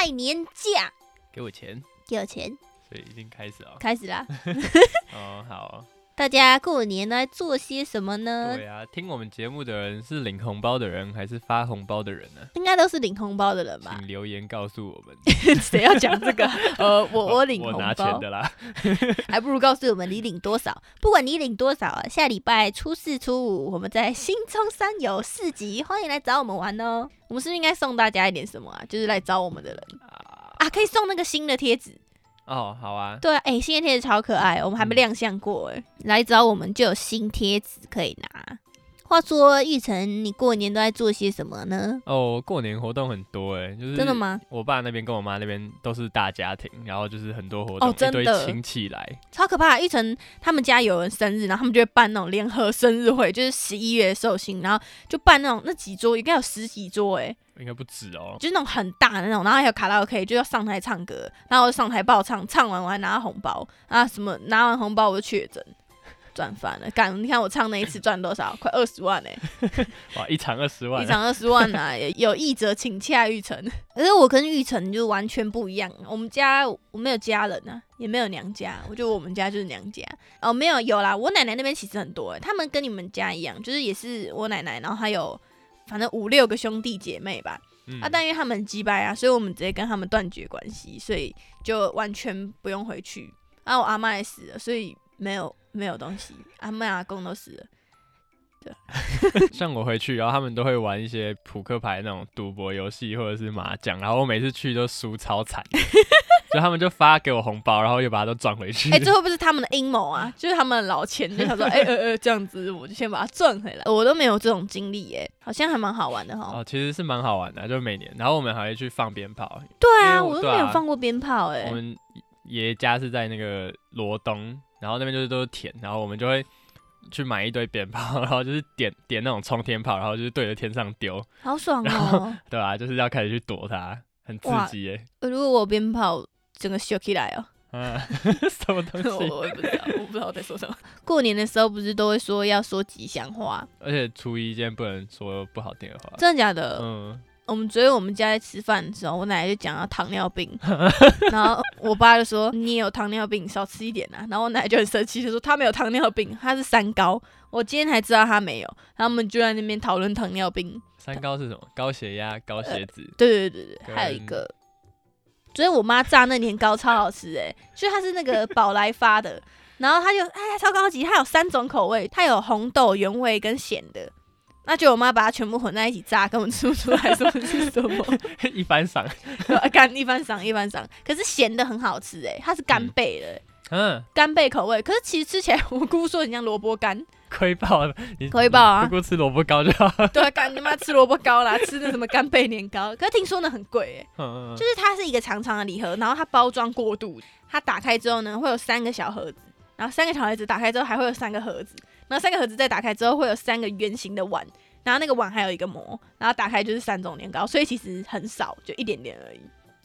爱年假，给我钱，给我钱，所以已经开始了。开始啦！哦，好，大家过年来做些什么呢？对啊，听我们节目的人是领红包的人还是发红包的人呢？应该都是领红包的人吧？请留言告诉我们。谁要讲这个？呃，我我领红我拿钱包，的啦。还不如告诉我们你领多少。不管你领多少啊，下礼拜初四、初五，我们在新中山有市集，欢迎来找我们玩哦。我们是不是应该送大家一点什么啊？就是来找我们的人啊啊，可以送那个新的贴纸。哦，好啊，对啊，哎、新的贴纸超可爱，我们还没嗯亮相过哎、来找我们就有新贴纸可以拿。话说玉成，你过年都在做些什么呢？哦，过年活动很多哎，就是真的？吗？我爸那边跟我妈那边都是大家庭，然后就是很多活动，哦真的一堆亲戚来。超可怕！玉成他们家有人生日，然后他们就会办那种联合生日会，就是十一月寿星，然后就办那种那几桌，应该有十几桌哎、应该不止哦。就是那种很大的那种，然后还有卡拉 OK，就要上台唱歌，然后我上台爆唱，唱完我还拿到红包啊，什么拿完红包我就确诊，赚翻了。干，你看我唱那一次赚多少？快二十万哎、哇，一场二十万啊，一场二十万啊！有有意者请洽玉成。可是我跟玉成就完全不一样，我们家我没有家人啊，也没有娘家，我觉得我们家就是娘家。哦，没有有啦，我奶奶那边其实很多、欸，他们跟你们家一样，就是也是我奶奶，然后还有反正五六个兄弟姐妹吧。嗯啊，但因为他们很鸡掰啊，所以我们直接跟他们断绝关系，所以就完全不用回去。啊，我阿妈也死了，所以没有没有东西，阿妈阿公都死了。像我回去，然后他们都会玩一些扑克牌那种赌博游戏或者是麻将，然后我每次去都输超惨，就他们就发给我红包，然后又把它都赚回去。哎、这会不会是他们的阴谋啊？就是他们老钱，就想说，哎、呃呃，这样子我就先把它赚回来。我都没有这种经历耶，好像还蛮好玩的哈。哦，其实是蛮好玩的，就每年，然后我们还会去放鞭炮。对啊，我我都没有放过鞭炮哎我。们爷爷家是在那个罗东，然后那边就是都是田，然后我们就会去买一堆鞭炮，然后就是点点那种冲天炮，然后就是对着天上丢，好爽 哦！对啊、就是要开始去躲它，很刺激耶。如果我鞭炮整个秀起来哦，嗯，什么东西？我也不知道，我不知道我在说什么。过年的时候不是都会说要说吉祥话，而且初一今天不能说不好听的话。真的假的？嗯，我们昨天我们家在吃饭的时候，我奶奶就讲到糖尿病，然后我爸就说你也有糖尿病，少吃一点啊。然后我奶奶就很生气，就说他没有糖尿病，他是三高。我今天才知道他没有，他们就在那边讨论糖尿病。三高是什么？高血压、高血脂。对对对对，还有一个，昨天我妈炸那年糕超好吃诶、就它是那个宝来发的，然后它就哎超高级，它有三种口味，它有红豆原味跟咸的。那就我妈把它全部混在一起炸，根本吃不出来什么是什么。一番赏。干一番赏一番赏，可是咸的很好吃诶，它是干贝的、欸嗯，干贝口味，可是其实吃起来我姑说很像萝卜干，亏爆了。你亏爆啊不过吃萝卜糕就好。对啊，干你妈吃萝卜糕啦，吃那什么干贝年糕，可是听说呢很贵诶。嗯，就是它是一个长长的礼盒，然后它包装过度，它打开之后呢，会有三个小盒子，然后三个小盒子打开之后还会有三个盒子，然后三个盒子再打开之后会有三个圆形的碗，然后那个碗还有一个膜，然后打开就是三种年糕，所以其实很少，就一点点而已。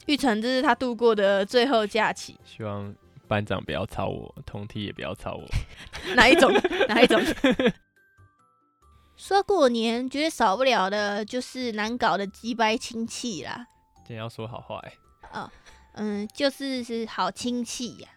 玉成这是他度过的最后假期，希望班长不要吵我，同梯也不要吵我。哪一种？哪一种？说到过年，绝对少不了的就是难搞的鸡掰亲戚啦。今天要说好话哎、欸，嗯，就是是好亲戚呀、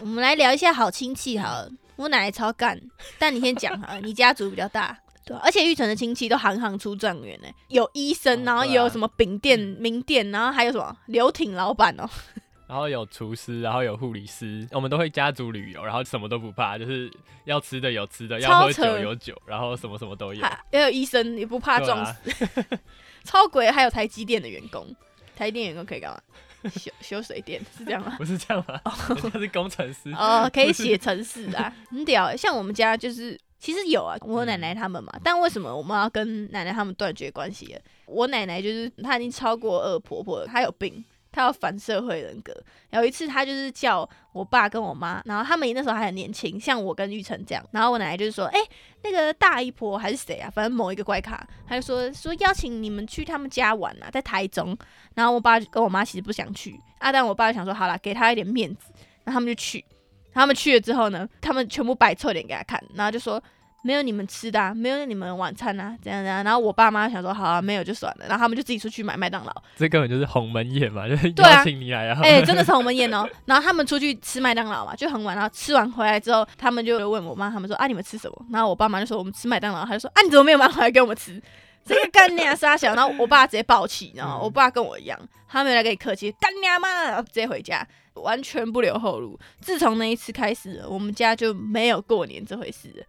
我们来聊一下好亲戚好了。我奶奶超干，但你先讲啊，你家族比较大。对啊、而且玉成的亲戚都行行出状元呢，有医生，哦然后有什么饼店、名店，然后还有什么游艇老板哦。然后有厨师，然后有护理师，我们都会家族旅游，然后什么都不怕，就是要吃的有吃的，要喝酒有酒，然后什么什么都有。还也有医生，也不怕撞死，啊，超鬼。还有台积电的员工，台积电员工可以干嘛？修修水电是这样吗？不是这样吗？人家是工程师。哦，可以写程式啊，很屌欸。像我们家就是，其实有啊，我奶奶他们嘛。但为什么我们要跟奶奶他们断绝关系了？我奶奶就是她已经超过二婆婆了，她有病，他有反社会人格。有一次，他就是叫我爸跟我妈，然后他们那时候还很年轻，像我跟玉成这样。然后我奶奶就是说，哎、那个大姨婆还是谁啊？反正某一个怪咖，他就说说邀请你们去他们家玩啊，在台中。然后我爸跟我妈其实不想去，啊，但我爸就想说，好啦，给他一点面子，然后他们就去。他们去了之后呢，他们全部摆臭脸给他看，然后就说没有你们吃的、啊，没有你们晚餐啊，怎样怎样。然后我爸妈想说，好啊，没有就算了，然后他们就自己出去买麦当劳。这根本就是鸿门宴嘛，就是邀请你来，然后哎、真的是鸿门宴哦。然后他们出去吃麦当劳嘛，就很晚，然后吃完回来之后，他们就问我妈，他们说啊，你们吃什么？然后我爸妈就说我们吃麦当劳，他就说啊，你怎么没有买回来给我们吃？这个干娘傻小，然后我爸直接爆气，然后嗯我爸跟我一样，他没有来跟你客气，干娘嘛，然后直接回家，完全不留后路。自从那一次开始，我们家就没有过年这回事了。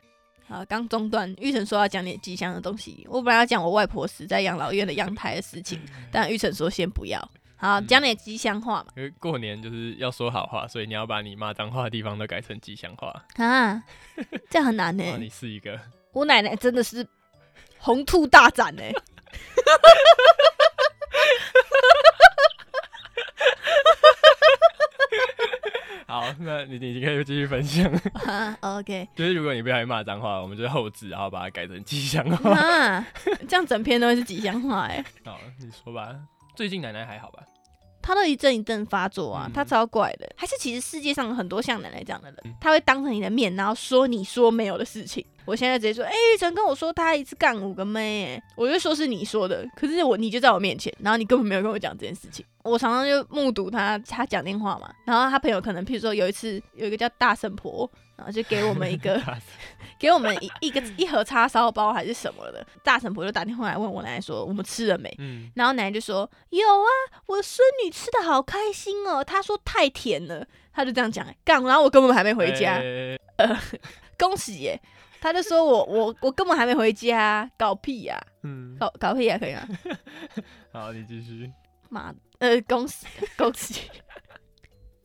好，刚中断，玉成说要讲点吉祥的东西，我本来要讲我外婆死在养老院的阳台的事情，但玉成说先不要。好，讲点吉祥话嘛。因为过年就是要说好话，所以你要把你骂脏话的地方都改成吉祥话。啊，这很难呢、哇，你试一个我奶奶真的是红兔大展呢、好，那你你可以继续分享。啊，OK，就是如果你不小心骂脏话，我们就后置，然后把它改成吉祥话。啊，这样整篇都会是吉祥话哎、好，你说吧。最近奶奶还好吧？她都一阵一阵发作啊，嗯他超怪的。还是其实世界上有很多像奶奶这样的人嗯，他会当着你的面，然后说你说没有的事情。我现在直接说，哎、玉成跟我说他一次干五个妹、哎，我就说是你说的，可是我你就在我面前，然后你根本没有跟我讲这件事情。我常常就目睹他他讲电话嘛，然后他朋友可能譬如说有一次有一个叫大圣婆，然后就给我们一个 给我们一一个一盒叉烧包还是什么的，大神婆就打电话来问我奶奶说我们吃了没，嗯，然后奶奶就说有啊，我孙女吃的好开心哦，她说太甜了，她就这样讲，干，然后我根本还没回家，欸恭喜耶，他就说我我我根本还没回家，搞屁呀、嗯，搞搞屁呀、可以吗？好，你继续。妈，呃，恭喜恭喜！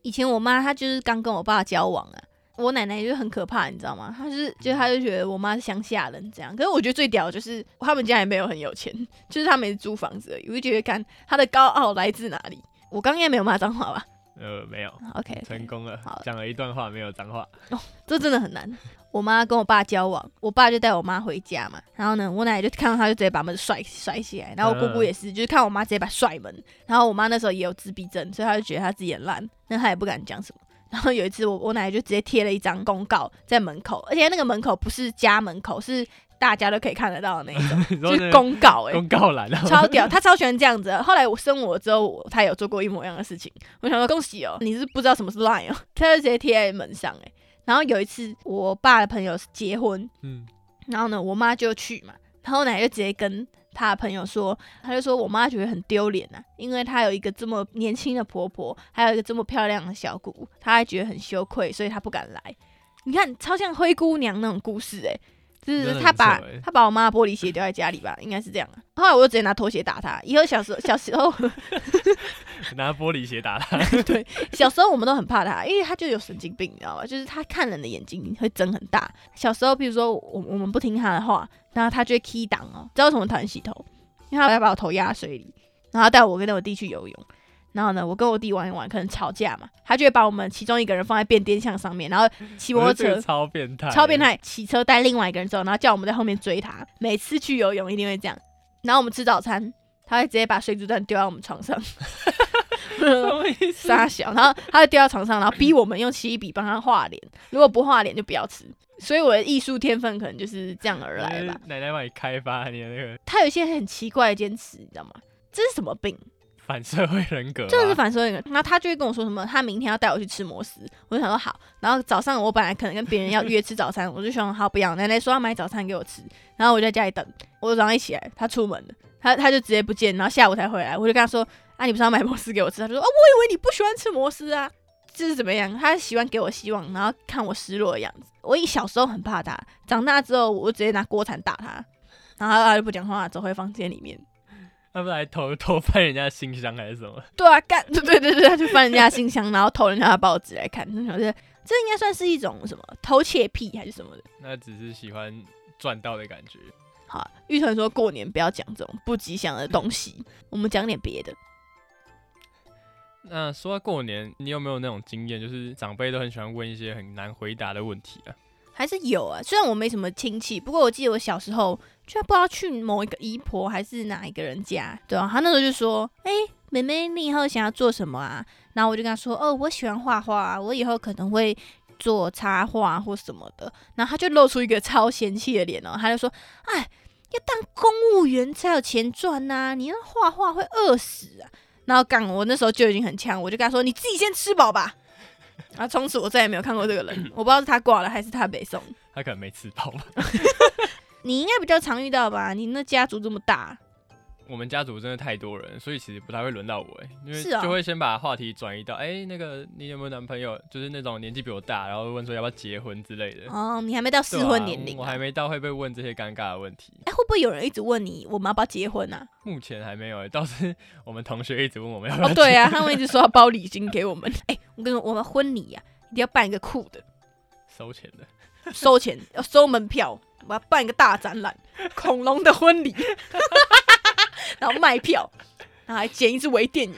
以前我妈她就是刚跟我爸交往啊，我奶奶就很可怕，你知道吗？她就是就她就觉得我妈是乡下人这样，可是我觉得最屌的就是他们家也没有很有钱，就是他们租房子而已，我就觉得看她的高傲来自哪里。我刚应该没有骂脏话吧呃，没有，？OK，, 成功了好，讲了一段话，没有脏话。哦这真的很难。我妈跟我爸交往，我爸就带我妈回家嘛，然后呢，我奶奶就看到他就直接把门甩甩起来，然后我姑姑也是，就是看我妈直接把甩门，然后我妈那时候也有自闭症，所以她就觉得她自己很烂，那她也不敢讲什么。然后有一次我我奶奶就直接贴了一张公告在门口，而且那个门口不是家门口，是大家都可以看得到的那一种，就是公告哎、公告栏啊，超屌，他超喜欢这样子的。后来我生我之后，我他有做过一模一样的事情。我想说恭喜哦，你是不知道什么是 Line 哦，他就直接贴在门上哎。然后有一次我爸的朋友结婚，嗯，然后呢我妈就去嘛，然后我奶奶就直接跟他的朋友说，他就说我妈觉得很丢脸呐，因为她有一个这么年轻的婆婆，还有一个这么漂亮的小姑，她还觉得很羞愧，所以她不敢来。你看，超像灰姑娘那种故事哎、就是他把欸他把我妈的玻璃鞋丢在家里吧，应该是这样啊。后来我就直接拿拖鞋打他。以后小时候小时候 拿玻璃鞋打他。对小时候我们都很怕他，因为他就有神经病，你知道吗？就是他看人的眼睛会睁很大。小时候，比如说我我们不听他的话，然后他就会 key 档哦。知道为什么讨厌洗头？因为他要把我头压水里，然后带我跟我弟去游泳。然后呢，我跟我弟玩一玩，可能吵架嘛，他就会把我们其中一个人放在变电箱上面，然后骑摩托车超变态，超变。态，骑车带另外一个人走，然后叫我们在后面追他。每次去游泳一定会这样。然后我们吃早餐，他会直接把水煮蛋丢在我们床上？傻小，然后他会丢到床上，然后逼我们用奇异笔帮他画脸，如果不画脸就不要吃。所以我的艺术天分可能就是这样而来吧。奶奶帮你开发你的那个他有一些很奇怪的坚持，你知道吗？这是什么病？反社会人格啊，这是反社会人。然后他就会跟我说什么，他明天要带我去吃摩斯，我就想说好。然后早上我本来可能跟别人要约吃早餐，我就想好不要，奶奶说要买早餐给我吃，然后我就在家里等。我早上一起来，他出门了，他他就直接不见，然后下午才回来，我就跟他说啊，你不是要买摩斯给我吃？他就说哦，我以为你不喜欢吃摩斯啊。这是怎么样？他喜欢给我希望，然后看我失落的样子。我一小时候很怕他，长大之后我就直接拿锅铲打他，然后他就不讲话，走回房间里面。他不来偷 偷翻人家信箱还是什么？对啊，干对 对对对，他去翻人家信箱，然后偷人家的报纸来看，那想是这应该算是一种什么偷窃癖还是什么的。那只是喜欢赚到的感觉。好啊，玉成说过年不要讲这种不吉祥的东西，我们讲点别的。那说到过年，你有没有那种经验，就是长辈都很喜欢问一些很难回答的问题啊？还是有啊，虽然我没什么亲戚，不过我记得我小时候就不知道去某一个姨婆还是哪一个人家，对啊，他那时候就说：“哎、妹妹，你以后想要做什么啊？”然后我就跟他说：“哦，我喜欢画画，我以后可能会做插画或什么的，然后他就露出一个超嫌弃的脸哦，他就说：“哎，要当公务员才有钱赚呐，你那画画会饿死啊！”然后刚我那时候就已经很呛，我就跟他说：“你自己先吃饱吧。”然 后从此我再也没有看过这个人，我不知道是他挂了还是他北送。他可能没吃饱吧。你应该比较常遇到吧？你那家族这么大。我们家族真的太多人，所以其实不太会轮到我哎，因为是啊就会先把话题转移到哎、那个你有没有男朋友？就是那种年纪比我大，然后问说要不要结婚之类的。哦，你还没到适婚年龄、我还没到会被问这些尴尬的问题。哎、会不会有人一直问你我们要不要结婚啊？目前还没有哎，倒是我们同学一直问我们要不要哦，对啊，他们一直说要包礼金给我们。哎、我跟你说，我们婚礼呀、一定要办一个酷的，收钱的。收钱要收门票，我要办一个大展览，恐龙的婚礼，然后卖票，然后还剪一支微电影，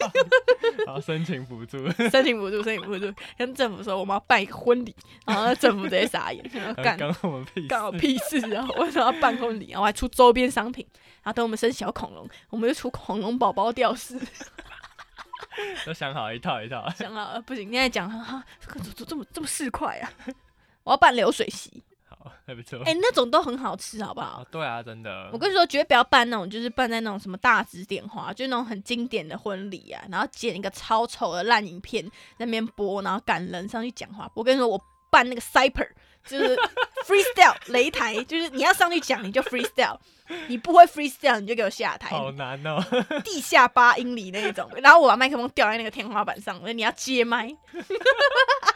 然后申请补助，申请补助，申请补助，跟政府说我们要办一个婚礼，然后政府直接傻眼，然 后干刚我们屁干我事屁事啊！我想要办婚礼，然后还出周边商品，然后等我们生小恐龙，我们就出恐龙宝宝吊饰。都想好一套一套。想好了，不行，现在讲哈，这个怎么这么这么市侩啊！我要办流水席，好，还不错。哎、那种都很好吃，好不好哦？对啊，真的。我跟你说，绝对不要办那种，就是办在那种什么大直点花，就是那种很经典的婚礼啊，然后剪一个超丑的烂影片在那边播，然后赶人上去讲话。我跟你说，我办那个 cyper，就是 freestyle 擂台，就是你要上去讲你就 freestyle，你不会 freestyle 你就给我下台，好难哦。地下八英里那一种，然后我把麦克风吊在那个天花板上，你要接麦，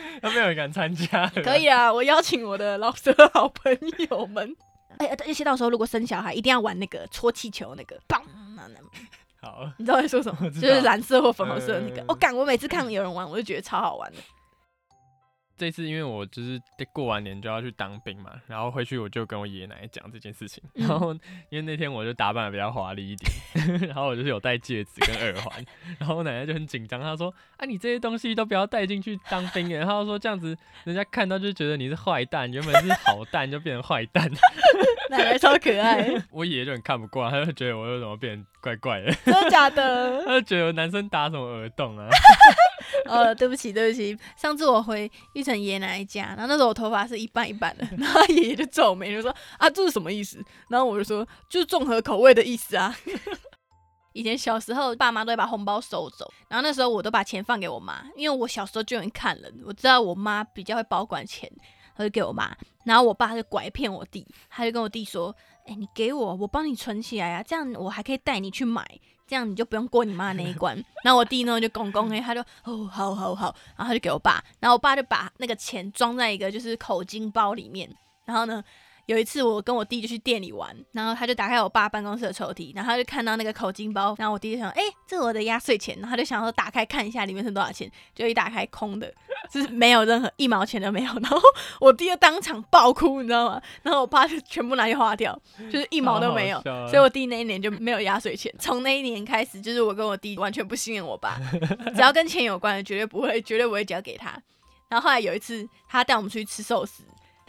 都没有人敢参加。可以啊，我邀请我的老师好朋友们。哎、而且到时候如果生小孩，一定要玩那个戳气球那个，棒！那那好，你知道我在说什么？就是蓝色或粉红色的那个嗯。我感、我每次看有人玩，我就觉得超好玩的。这次因为我就是过完年就要去当兵嘛，然后回去我就跟我爷爷奶奶讲这件事情，嗯。然后因为那天我就打扮的比较华丽一点，然后我就是有戴戒指跟耳环，然后我奶奶就很紧张，她说啊你这些东西都不要带进去当兵耶，然后说这样子人家看到就觉得你是坏蛋，原本是好蛋就变成坏蛋，奶奶超可爱，我爷爷就很看不惯，他就觉得我又怎么变怪怪的，真的假的？他就觉得男生打什么耳洞啊，呃，对不起，对不起。上次我回玉成爷爷奶奶家，然后那时候我头发是一半一半的，然后爷爷就皱眉，就说啊，这是什么意思？然后我就说，就是综合口味的意思啊。以前小时候，爸妈都会把红包收走，然后那时候我都把钱放给我妈，因为我小时候就很看人，我知道我妈比较会保管钱，她就给我妈，然后我爸就拐骗我弟，他就跟我弟说，哎、你给我，我帮你存起来啊，这样我还可以带你去买，这样你就不用过你妈那一关。然后我弟呢就公公哎，他就哦好好好，然后他就给我爸，然后我爸就把那个钱装在一个就是口金包里面，然后呢。有一次，我跟我弟就去店里玩，然后他就打开我爸办公室的抽屉，然后他就看到那个口金包，然后我弟就想，哎、这是我的压岁钱，然后他就想说打开看一下里面是多少钱，就一打开空的，就是没有任何一毛钱都没有，然后我弟就当场爆哭，你知道吗？然后我爸就全部拿去花掉，就是一毛都没有所以我弟那一年就没有压岁钱。从那一年开始，就是我跟我弟完全不信任我爸，只要跟钱有关的，绝对不会，绝对不会交给他。然后后来有一次，他带我们出去吃寿司，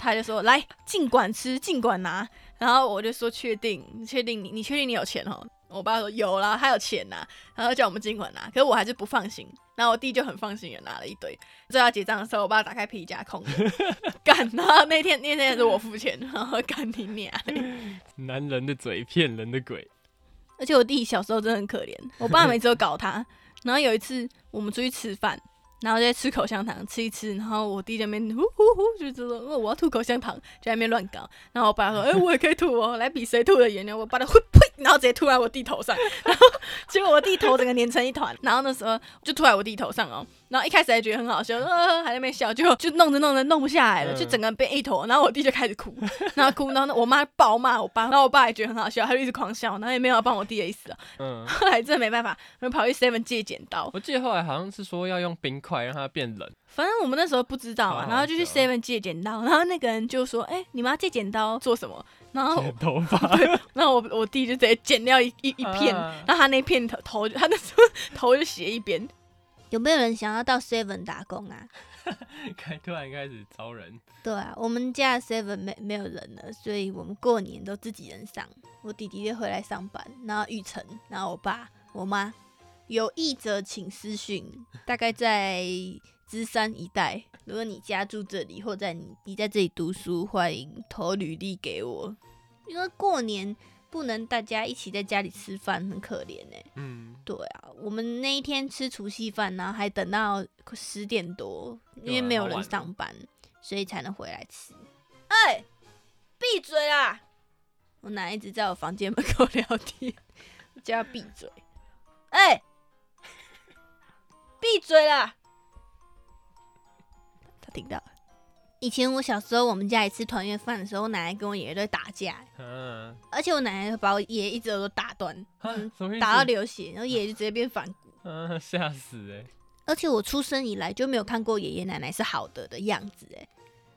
他就说：“来，尽管吃，尽管拿。”然后我就说：“确定？你确定你？你确定你有钱哦？”我爸说：“有啦，他有钱呐。”然后叫我们尽管拿，可是我还是不放心。然后我弟就很放心的拿了一堆。最后要结账的时候，我爸打开皮夹空的，干。然后那天那天也是我付钱，然后干你娘！男人的嘴骗人的鬼，而且我弟小时候真的很可怜，我爸每次都搞他。然后有一次我们出去吃饭，然后在吃口香糖，吃一吃，然后我弟在那边呼呼呼，就知道哦我要吐口香糖，在那边乱搞。然后我爸说，哎、我也可以吐哦，来比谁吐的严。重我爸就呼呸，然后直接吐在我弟头上，然后结果我弟头整个粘成一团。然后那时候就吐在我弟头上哦，然后一开始还觉得很好笑，呃，还在那边笑，就就弄着弄着弄不下来了，嗯就整个人被一坨。然后我弟就开始哭，然后哭，然后我妈暴骂我爸，然后我爸也觉得很好笑，他就一直狂笑，然后也没有要帮我弟的意思啊。嗯，后来真的没办法，我就跑去 Seven 借剪刀。我记得后来好像是说要用冰块让它变冷，反正我们那时候不知道嘛，然后就去笑 Seven 借剪刀，然后那个人就说：“哎、你们要借剪刀做什么？”然后剪头发，然后我我弟就直接剪掉一一一片，啊然后他那片头头就他那时 候头就斜一边。有没有人想要到 Seven 打工啊？开突然开始招人，对啊，我们家 Seven 没没有人了，所以我们过年都自己人上。我弟弟就回来上班，然后玉成，然后我爸、我妈有意者请私讯，大概在芝山一带，如果你家住这里，或在你你在这里读书，欢迎投履历给我。因为过年不能大家一起在家里吃饭，很可怜呢、嗯，对啊，我们那一天吃除夕饭呢，还等到十点多，因为没有人上班，所以才能回来吃。哎、闭嘴啦！我奶一直在我房间门口 聊天，我叫他闭嘴。哎、闭嘴啦！他听到。以前我小时候，我们家里吃团圆饭的时候，我奶奶跟我爷爷在打架，啊，而且我奶奶把我爷爷一只耳朵打断？打到流血，然后爷爷就直接变反骨。啊，吓死哎！而且我出生以来就没有看过爷爷奶奶是好的的样子，哎，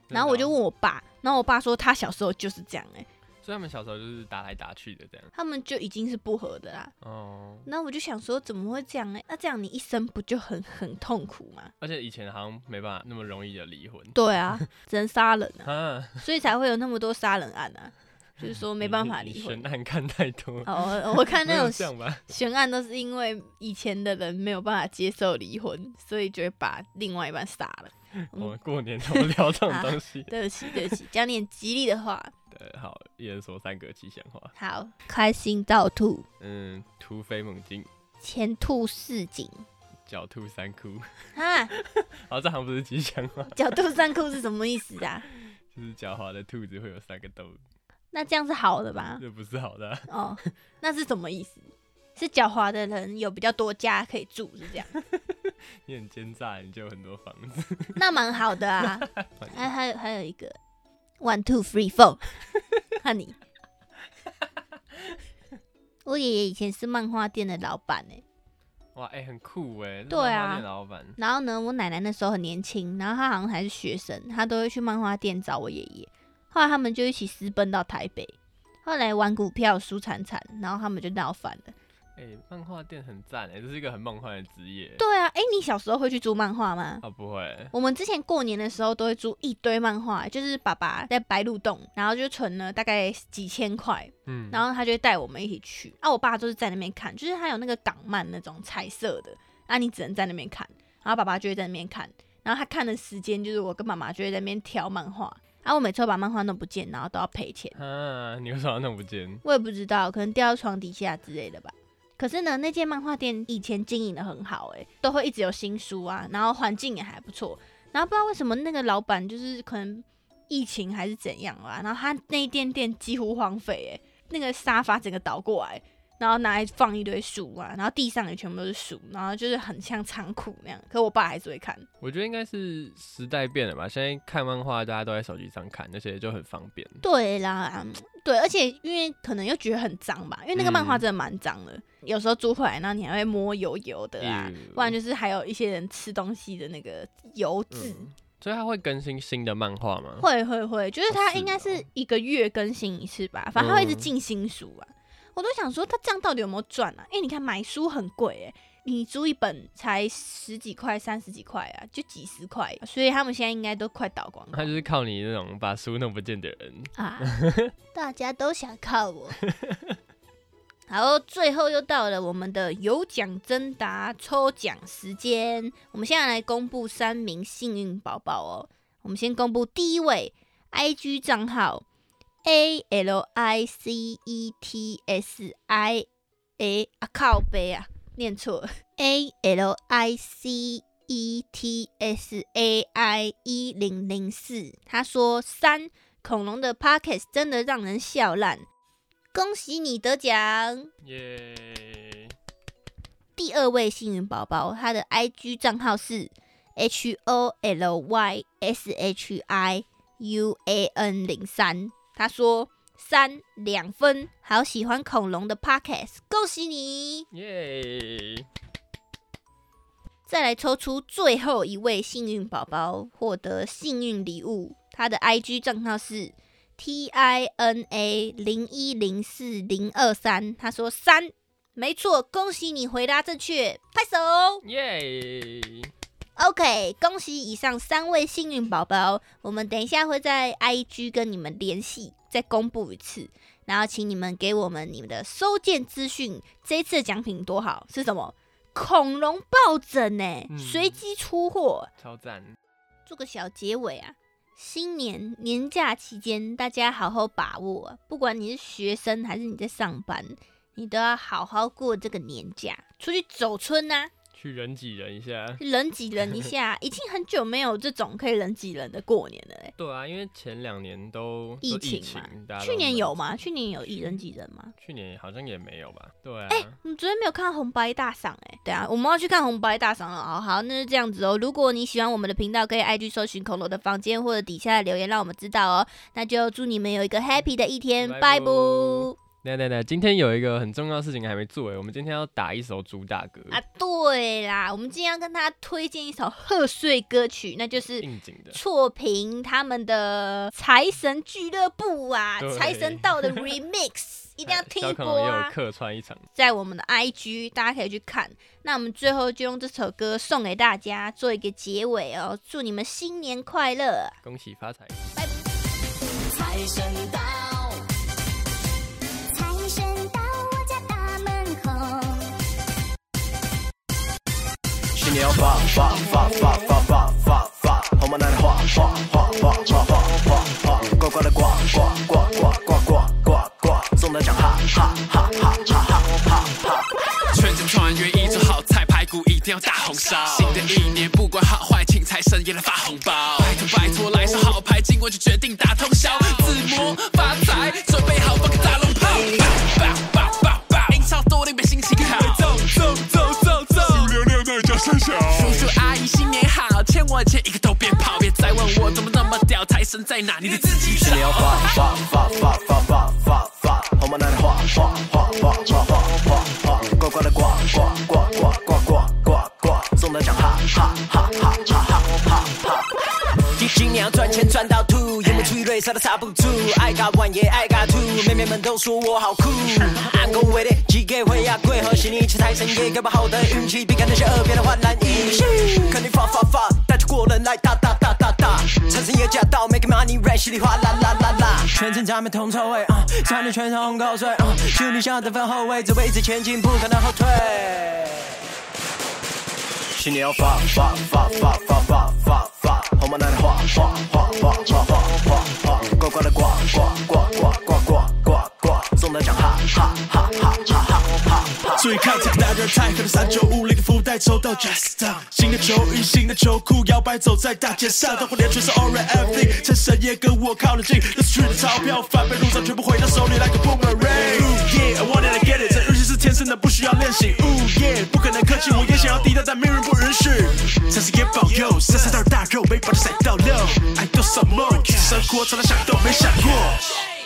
然后我就问我爸，然后我爸说他小时候就是这样，哎，所以他们小时候就是打来打去的这样。他们就已经是不和的啦。哦，那我就想说，怎么会这样呢？那这样你一生不就很 很痛苦吗？而且以前好像没办法那么容易的离婚。对啊，只能杀人啊，啊，所以才会有那么多杀人案啊，就是说没办法离婚悬。案看太多。哦，我看那种？悬案都是因为以前的人没有办法接受离婚，所以就会把另外一半杀了。嗯 我们过年怎么聊这种东西？对不起，对不起，讲点吉利的话。对，好，一人说三个吉祥话。好，开心到吐，嗯，突飞猛进，前兔似锦狡兔三窟。啊！好，这好像不是吉祥话，狡兔三窟是什么意思啊？就是狡猾的兔子会有三个洞，那这样是好的吧？这不是好的啊、哦，那是什么意思？是狡猾的人有比较多家可以住，是这样？你很奸诈，你就有很多房子。那蛮好的啊。还还有还有一个，one two three four，看你。我爷爷以前是漫画店的老板哎、哇，哎、很酷哎。这对啊然后呢，我奶奶那时候很年轻，然后她好像还是学生，她都会去漫画店找我爷爷。后来他们就一起私奔到台北，后来玩股票输惨惨，然后他们就闹翻了。哎、漫画店很赞哎，这是一个很梦幻的职业。对啊，哎，你小时候会去租漫画吗？哦，不会，我们之前过年的时候都会租一堆漫画，就是爸爸在白鹿洞，然后就存了大概几千块，嗯，然后他就会带我们一起去。啊，我爸就是在那边看，就是他有那个港漫那种彩色的，啊，你只能在那边看，然后爸爸就会在那边看，然后他看的时间就是我跟妈妈就会在那边挑漫画，然后我每次都把漫画弄不见，然后都要赔钱，啊，你为什么要弄不见？我也不知道，可能掉到床底下之类的吧。可是呢，那间漫画店以前经营的很好、欸，都会一直有新书啊，然后环境也还不错。然后不知道为什么那个老板就是可能疫情还是怎样啊，然后他那一间店几乎荒废，哎，那个沙发整个倒过来，然后拿来放一堆书啊，然后地上也全部都是书，然后就是很像仓库那样。可我爸还是会看，我觉得应该是时代变了吧，现在看漫画大家都在手机上看，那些就很方便。对啦，对，而且因为可能又觉得很脏吧，因为那个漫画嗯真的蛮脏的，有时候租回来，然后你还会摸油油的啊，嗯不然就是还有一些人吃东西的那个油渍。嗯，所以他会更新新的漫画吗？会会会，就是它是应该是哦一个月更新一次吧，反正它会一直嗯进新书啊。我都想说，他这样到底有没有赚啊？因为你看买书很贵哎、你租一本才十几块、三十几块啊，就几十块，所以他们现在应该都快倒光光他就是靠你那种把书弄不见的人。啊！大家都想靠我。好，最后又到了我们的有奖征答抽奖时间，我们现在来公布三名幸运宝宝哦。我们先公布第一位，IG 账号 A L I C E T S I A 啊靠背啊，念错，A L I C E T S A I 一零零四，他说三恐龙的 Pockets 真的让人笑烂，恭喜你得奖。耶、第二位幸运宝宝，他的 IG 账号是 H O L Y S H I U A N 零三，他说三两分，好喜欢恐龙的 Podcast，恭喜你！耶！再来抽出最后一位幸运宝宝，获得幸运礼物。他的 IG 账号是 T I N A 零一零四零二三。他说三，没错，恭喜你回答正确，拍手。耶！OK，恭喜以上三位幸运宝宝，我们等一下会在 IG 跟你们联系，再公布一次，然后请你们给我们你们的收件资讯。这一次的奖品多好，是什么？恐龙抱枕呢，嗯随机出货。超赞。做个小结尾啊，新年年假期间，大家好好把握，不管你是学生还是你在上班，你都要好好过这个年假，出去走春呐、去人挤人一下。人挤人一下，已经很久没有这种可以人挤人的过年了嘞。对啊，因为前两年都都疫疫情嘛去年有闷吗？去年有以人挤人吗？去年好像也没有吧？对啊，我们昨天没有看到红白大赏哎、对啊，我们要去看红白大赏了。好好，那就这样子哦。如果你喜欢我们的频道，可以 IG 搜寻恐龙的房间或者底下的留言，让我们知道哦。那就祝你们有一个 happy 的一天，拜拜。那那那，今天有一个很重要的事情还没做诶，我们今天要打一首主打歌，啊，对啦，我们今天要跟大家推荐一首贺岁歌曲，那就是应景的。错评他们的财神俱乐部啊，对财神到的 remix，一定要听小一波啊！客串一场，在我们的 IG，大家可以去看。那我们最后就用这首歌送给大家，做一个结尾哦。祝你们新年快乐！恭喜发财！拜拜。财神到，新年要发发发发发发发发，红毛男的画画画画画画画画，呱呱的呱呱呱呱呱呱呱呱，中的奖哈哈哈哈哈哈哈哈。全家团圆一桌好菜，排骨一定要大红烧。新的一年不管好坏，请财神爷来发红包。拜托拜托，来首好牌，今晚就决定打通宵。自摸好，欠我钱一个都别跑，别再问我怎么那么屌，财神在哪？你得自己找新。年要发发发发发发发发，红毛男的画画画画画画画画，呱呱的呱呱呱呱呱呱呱呱，中了奖哈哈哈。要赚钱赚到吐，有没催泪啥都刹不住。I got one yeah I got two，妹妹们都说我好酷。I'm going with it，几个会呀贵和心，一起财神爷给把好的运气，避开那些耳边的患难意。肯定发发发，带着过人来打打打打打。财神爷驾到每个 money rain，稀里哗啦啦啦啦。全程咱们同臭味，穿、uh, 全身红口水，祝、uh, 你下得分后卫，这位置前进不可能后退。心里要放放放放放放放。红毛男的画画画画画画画画，呱呱的呱呱呱呱呱呱呱呱，中的奖哈哈哈哈哈哈哈哈。注意看这个男人太狠了，三九五零个福袋抽到 just down，新的球衣，新的球裤，摇摆走在大街上，灯火连全是 alright everything，财神爷跟我靠得近，那是去的钞票翻倍路上全部回到手里 like a boomerang。Ooh yeah, I wanted to get it，真的，不需要练习。Ooh yeah，不可能客气，我也想要低调，但命运不允许。财神爷保佑，三三道大肉，没把这塞到六，爱多少梦，生活从来想都没想过。